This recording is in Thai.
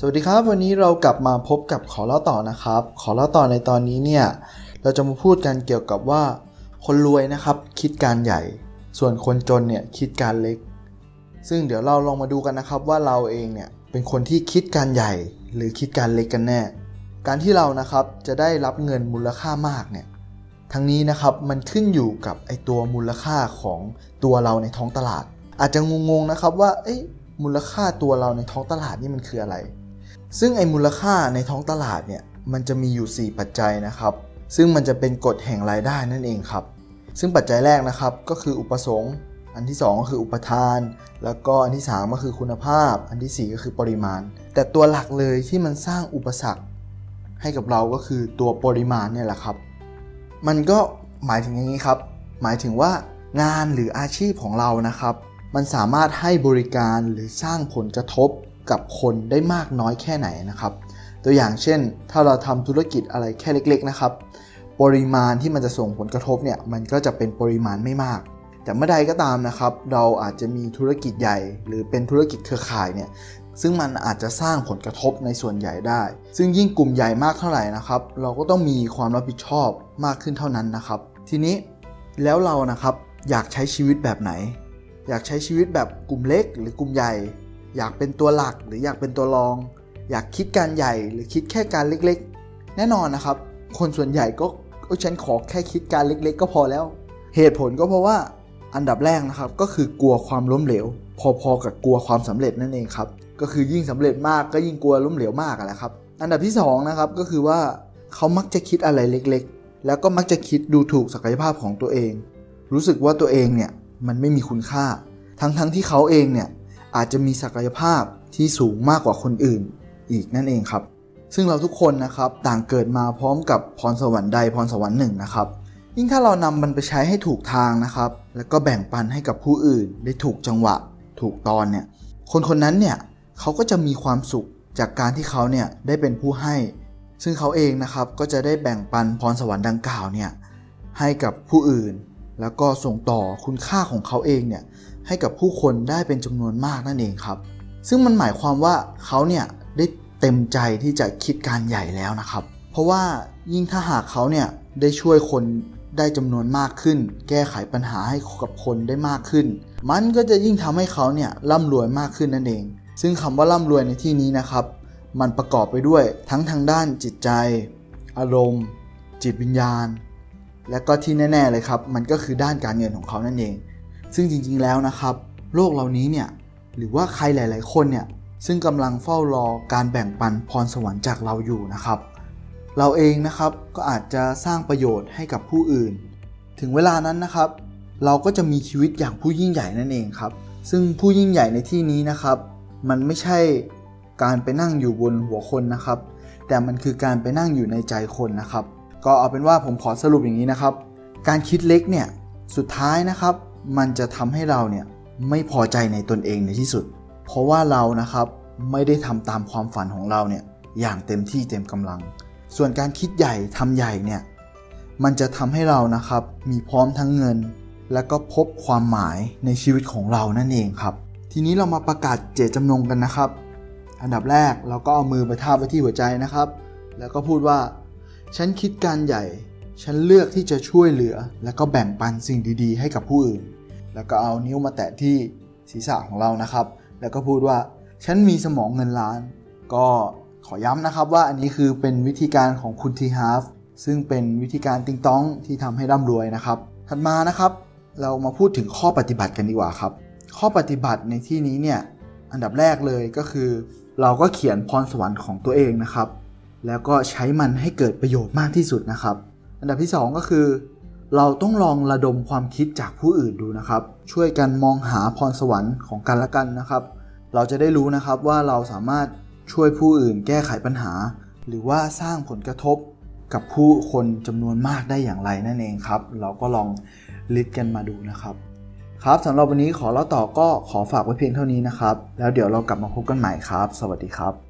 สวัสดีครับ วันนี้เรากลับมาพบกับขอเล่าต่อนะครับ ขอเล่าต่อในตอนนี้เนี่ยเราจะมาพูดกันเกี่ยวกับว่า คนรวยนะครับคิดการใหญ่ ส่วนคนจนเนี่ยคิดการเล็ก ซึ่งเดี๋ยวเราลองมาดูกันนะครับว่าเราเองเนี่ยเป็นคนที่คิดการใหญ่ หรือคิดการเล็กกันแน่ การที่เรานะครับจะได้รับเงินมูลค่ามากเนี่ยทั้งนี้นะครับมันขึ้นอยู่กับไอตัวมูลค่าของตัวเราในท้องตลาด อาจจะงงๆนะครับว่าเอ๊ะมูลค่าตัวเราในท้องตลาดนี่มันคืออะไร ซึ่งไอ้มูลค่าในท้องตลาดเนี่ยมันจะมีอยู่ 4 ปัจจัยนะครับ ซึ่งมันจะเป็นกฎแห่งรายได้นั่นเองครับ ซึ่งปัจจัยแรกนะครับก็คืออุปสงค์ อันที่ 2 ก็คืออุปทาน แล้วก็อันที่ 3 ก็คือคุณภาพ อันที่ 4 ก็คือปริมาณ แต่ตัวหลักเลยที่มันสร้างอุปสรรค ให้กับเราก็คือตัวปริมาณเนี่ยแหละครับ มันก็หมายถึงอย่างนี้ครับ หมายถึงว่างานหรืออาชีพของเรานะครับ มันสามารถให้บริการหรือสร้างผลกระทบ กับคนได้มากน้อยแค่ไหนนะครับ ตัวอย่างเช่น ถ้าเราทำธุรกิจอะไรแค่เล็ก ๆ นะครับ ปริมาณที่มันจะส่งผลกระทบเนี่ยมันก็จะเป็นปริมาณไม่มาก แต่เมื่อใดก็ตามนะครับ เราอาจจะมีธุรกิจใหญ่ หรือเป็นธุรกิจเครือข่ายเนี่ยซึ่งมันอาจจะสร้างผลกระทบในส่วนใหญ่ได้ ซึ่งยิ่งกลุ่มใหญ่มากเท่าไหร่นะครับ เราก็ต้องมีความรับผิดชอบมากขึ้นเท่านั้นนะครับ ทีนี้แล้วเรานะครับอยากใช้ชีวิตแบบไหน อยากใช้ชีวิตแบบกลุ่มเล็กหรือกลุ่มใหญ่ อยากเป็นตัวหลักหรืออยากเป็นตัวรอง อยากคิดการใหญ่หรือคิดแค่การเล็กๆ แน่นอนนะครับ คนส่วนใหญ่ก็ฉันขอแค่คิดการเล็กๆ ก็พอแล้ว เหตุผลก็เพราะว่าอันดับแรกนะครับก็คือกลัวความล้มเหลว พอๆกับกลัวความสำเร็จนั่นเองครับก็คือยิ่งสำเร็จมากก็ยิ่งกลัวล้มเหลวมากแหละครับอันดับที่2นะครับก็คือว่าเขามักจะคิดอะไรเล็กๆ แล้วก็มักจะคิดดูถูกศักยภาพของตัวเอง รู้สึกว่าตัวเองเนี่ยมันไม่มีคุณค่า ทั้งๆทที่เขาเองเนี่ย อาจจะมีศักยภาพที่สูงมากกว่าคนอื่น อีกนั่นเองครับ ซึ่งเราทุกคนนะครับต่างเกิดมาพร้อมกับพรสวรรค์ใดพรสวรรค์หนึ่งนะครับยิ่งถ้าเรานำมันไปใช้ให้ถูกทางนะครับ แล้วก็แบ่งปันให้กับผู้อื่น ได้ถูกจังหวะ ถูกตอนเนี่ย คนคนนั้นเนี่ยเขาก็จะมีความสุขจากการที่เขาเนี่ยได้เป็นผู้ให้ ซึ่งเขาเองนะครับก็จะได้แบ่งปันพรสวรรค์ดังกล่าวเนี่ยให้กับผู้อื่น แล้วก็ส่งต่อคุณค่าของเขาเองเนี่ย ให้กับผู้คนได้เป็นจำนวนมากนั่นเองครับ ซึ่งมันหมายความว่าเขาเนี่ยได้เต็มใจที่จะคิดการใหญ่แล้วนะครับ เพราะว่ายิ่งถ้าหากเขาเนี่ยได้ช่วยคนได้จำนวนมากขึ้น แก้ไขปัญหาให้กับคนได้มากขึ้น มันก็จะยิ่งทำให้เขาเนี่ยร่ำรวยมากขึ้นนั่นเอง ซึ่งคำว่าร่ำรวยในที่นี้นะครับ มันประกอบไปด้วยทั้งทางด้านจิตใจ อารมณ์ จิตวิญญาณ และก็ที่แน่ ๆเลยครับ มันก็คือด้านการเงินของเขานั่นเอง ซึ่งจริงๆแล้วนะครับ โลกเหล่านี้เนี่ยหรือว่าใครหลาย ๆ คนเนี่ยซึ่งกำลังเฝ้ารอการแบ่งปันพรสวรรค์จากเราอยู่นะครับ เราเองนะครับก็อาจจะสร้างประโยชน์ให้กับผู้อื่น ถึงเวลานั้นนะครับ เราก็จะมีชีวิตอย่างผู้ยิ่งใหญ่นั่นเองครับ ซึ่งผู้ยิ่งใหญ่ในที่นี้นะครับ มันไม่ใช่การไปนั่งอยู่บนหัวคนนะครับ แต่มันคือการไปนั่งอยู่ในใจคนนะครับ ก็เอาเป็นว่าผมขอสรุปอย่างนี้นะครับ การคิดเล็กเนี่ยสุดท้ายนะครับ มันจะทำให้เราเนี่ยไม่พอใจในตนเองในที่สุด เพราะว่าเรานะครับไม่ได้ทำตามความฝันของเราเนี่ยอย่างเต็มที่เต็มกำลัง ส่วนการคิดใหญ่ทำใหญ่เนี่ยมันจะทำให้เรานะครับมีพร้อมทั้งเงิน และก็พบความหมายในชีวิตของเรานั่นเองครับ ทีนี้เรามาประกาศเจตจำนงกันนะครับ อันดับแรกเราก็เอามือไปทาบไว้ที่หัวใจนะครับ แล้วก็พูดว่า ฉันคิดการใหญ่ ฉันเลือกที่จะช่วยเหลือ และก็แบ่งปันสิ่งดี ๆ ให้กับผู้อื่น แล้วก็เอานิ้วมาแตะที่ศีรษะของเรานะครับ แล้วก็พูดว่าฉันมีสมองเงินล้าน ก็ขอย้ำนะครับว่าอันนี้คือเป็นวิธีการของคุณทีฮาร์ฟซึ่งเป็นวิธีการติงต้องที่ทำให้ร่ำรวยนะครับ ถัดมานะครับ เรามาพูดถึงข้อปฏิบัติกันดีกว่าครับ ข้อปฏิบัติในที่นี้เนี่ยอันดับแรกเลยก็คือ เราก็เขียนพรสวรรค์ของตัวเองนะครับ แล้วก็ใช้มันให้เกิดประโยชน์มากที่สุดนะครับ อันดับที่ 2 ก็คือ เราต้องลองระดมความคิดจากผู้อื่นดูนะครับ ช่วยกันมองหาพรสวรรค์ของกันและกันนะครับ เราจะได้รู้นะครับว่าเราสามารถช่วยผู้อื่นแก้ไขปัญหา หรือว่าสร้างผลกระทบกับผู้คนจำนวนมากได้อย่างไรนั่นเองครับ เราก็ลองลิสต์กันมาดูนะครับ ครับสำหรับวันนี้ขอเล่าต่อก็ขอฝากไว้เพียงเท่านี้นะครับ แล้วเดี๋ยวเรากลับมาพบกันใหม่ครับ สวัสดีครับ